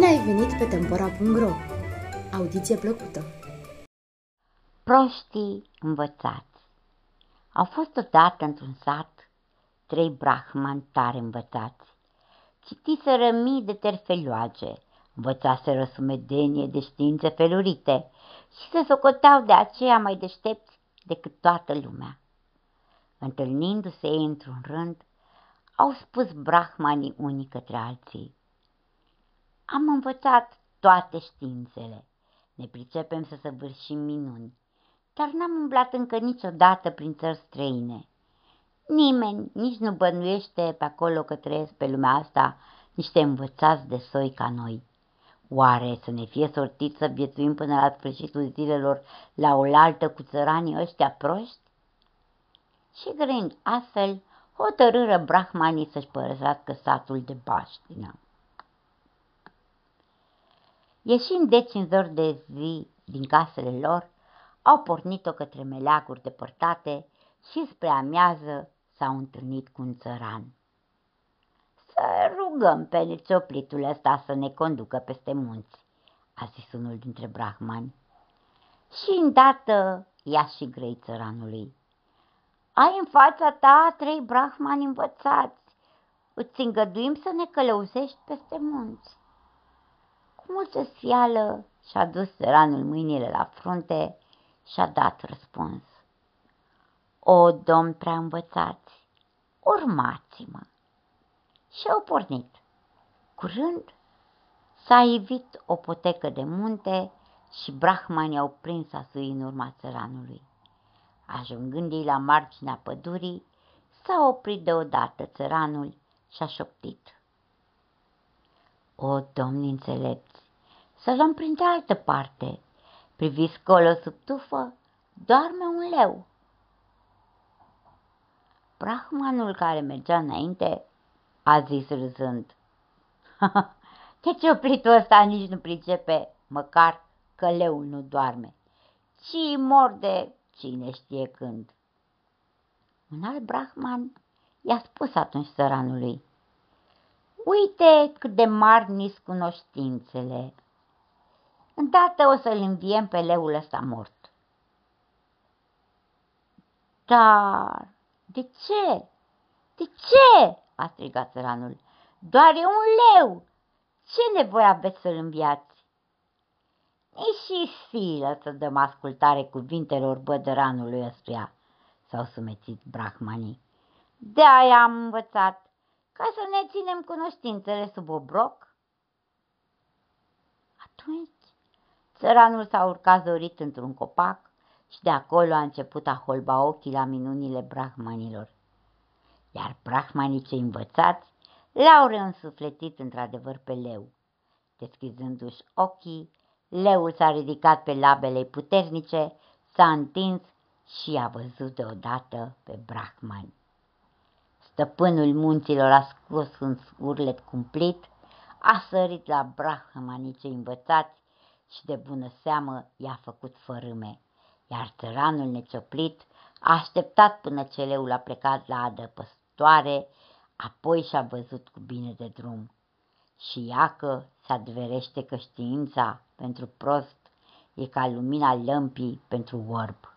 ai venit pe Tempora.ro! Audiție plăcută! Proștii învățați Au fost odată într-un sat trei brahmani tare învățați. Citiseră mii de terfelioage, învățaseră sumedenie de științe felurite și se socoteau de aceea mai deștepți decât toată lumea. Întâlnindu-se ei într-un rând, au spus brahmanii unii către alții. Am învățat toate științele, ne pricepem să săvârșim minuni, dar n-am umblat încă niciodată prin țări străine. Nimeni nici nu bănuiește pe acolo că trăiesc pe lumea asta niște învățați de soi ca noi. Oare să ne fie sortit să viețuim până la sfârșitul zilelor la oaltă cu țăranii ăștia proști? Și grând astfel, hotărâră brahmanii să-și părăsească satul de baștină. Ieșind deci în zor de zi din casele lor, au pornit-o către meleaguri depărtate și spre amiază s-au întâlnit cu un țăran. Să rugăm pe nețoplitul ăsta să ne conducă peste munți, a zis unul dintre brahmani. Și îndată ia și grei țăranului. Ai în fața ta trei brahmani învățați, îți îngăduim să ne călăuzești peste munți. Cu multă sfială și-a dus țăranul mâinile la frunte și-a dat răspuns. O, domn prea învățați, urmați-mă! Și au pornit. Curând s-a evit o potecă de munte și brahmanii au prins a sui în urma țăranului. Ajungând-i la marginea pădurii, s-a oprit deodată țăranul și a șoptit. O, domni înțelepți, să luăm prin de altă parte. Priviți colo sub tufă, doarme un leu. Brahmanul care mergea înainte a zis râzând. De ce opritul ăsta nici nu pricepe măcar că leul nu doarme, ci morde cine știe când. Un alt brahman i-a spus atunci săranului, Uite cât de mari nis cunoștințele. Îndată o să-l înviem pe leul ăsta mort. Dar de ce? De ce? a strigat țăranul. Doar e un leu! Ce nevoie aveți să-l înviați? Nici și silă să dăm ascultare cuvintelor bădăranului ăstuia, s-au sumețit brahmanii. De-aia am învățat ca să ne ținem cunoștințele sub obroc. Atunci, țăranul s-a urcat zorit într-un copac și de acolo a început a holba ochii la minunile brahmanilor. Iar brahmanii cei învățați l-au reînsufletit într-adevăr pe leu. Deschizându-și ochii, leul s-a ridicat pe labele puternice, s-a întins și a văzut deodată pe brahmani. Stăpânul munților a scos un urlet cumplit, a sărit la brahmanii cei învățați și de bună seamă i-a făcut fărâme, iar țăranul necioplit a așteptat până ce leul a plecat la adăpăstoare, apoi și-a văzut cu bine de drum. Și iacă se adverește că știința pentru prost e ca lumina lămpii pentru orb.